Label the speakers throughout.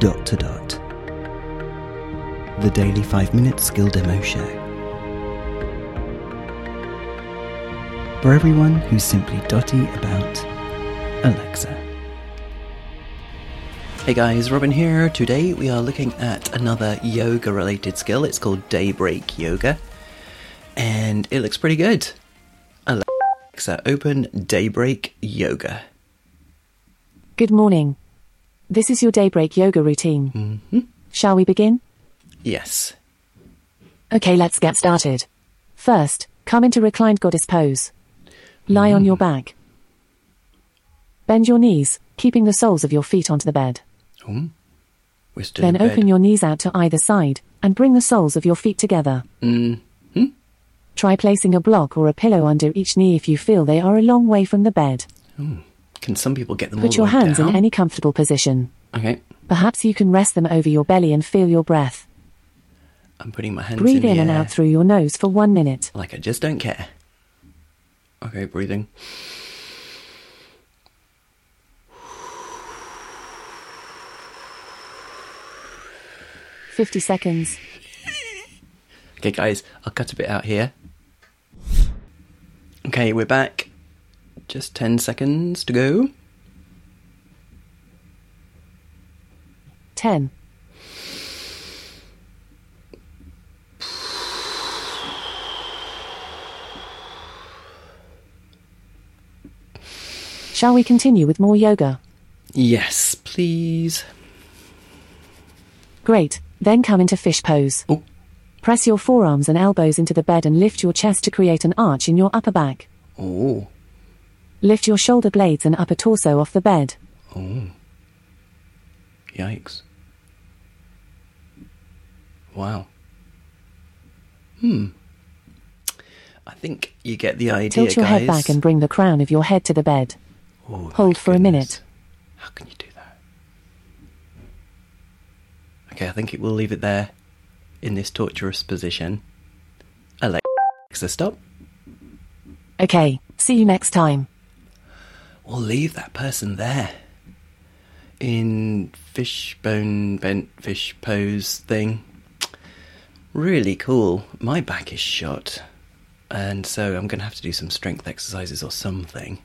Speaker 1: dot to dot. The daily 5 minute skill demo show. For everyone who's simply dotty about Alexa. Hey guys, Robin here. Today we are looking at another yoga related skill. It's called Daybreak Yoga. And it looks pretty good. Alexa, open Daybreak Yoga.
Speaker 2: Good morning. This is your daybreak yoga routine.
Speaker 1: hmm
Speaker 2: Shall we begin?
Speaker 1: Yes.
Speaker 2: Okay, let's get started. First, come into reclined goddess pose. Lie on your back. Bend your knees, keeping the soles of your feet onto the bed.
Speaker 1: Still
Speaker 2: Then
Speaker 1: in bed.
Speaker 2: open your knees out to either side and bring the soles of your feet together.
Speaker 1: Mm.
Speaker 2: Try placing a block or a pillow under each knee if you feel they are a long way from the bed.
Speaker 1: Can some people get them all
Speaker 2: Put your hands
Speaker 1: down?
Speaker 2: in any comfortable position.
Speaker 1: Okay.
Speaker 2: Perhaps you can rest them over your belly and feel your breath.
Speaker 1: I'm putting my hands
Speaker 2: Breathe
Speaker 1: in,
Speaker 2: in and out through your nose for one minute.
Speaker 1: Like I just don't care. Okay, breathing.
Speaker 2: 50 seconds.
Speaker 1: Okay, guys, I'll cut a bit out here. Okay, we're back. Just 10 seconds to go.
Speaker 2: 10. Shall we continue with more yoga?
Speaker 1: Yes, please.
Speaker 2: Great. Then come into fish pose.
Speaker 1: Oh,
Speaker 2: Press your forearms and elbows into the bed and lift your chest to create an arch in your upper back.
Speaker 1: oh,
Speaker 2: Lift your shoulder blades and upper torso off the bed.
Speaker 1: oh. Yikes. Wow. Hmm. I think you get the idea,
Speaker 2: Tilt your
Speaker 1: guys.
Speaker 2: head back and bring the crown of your head to the bed.
Speaker 1: Oh,
Speaker 2: Hold for a minute.
Speaker 1: How can you do that? Okay, I think it will leave it there in this torturous position. Alexa, stop.
Speaker 2: Okay, see you next time.
Speaker 1: We'll leave that person there in fishbone bent fish pose thing. Really cool. My back is shot, and so I'm going to have to do some strength exercises or something.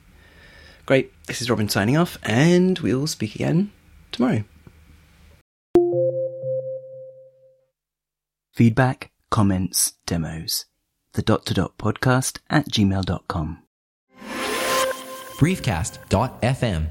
Speaker 1: Great. This is Robin signing off, and we'll speak again tomorrow. Feedback, comments, demos. The dot to dot podcast at gmail.com.
Speaker 3: briefcast.fm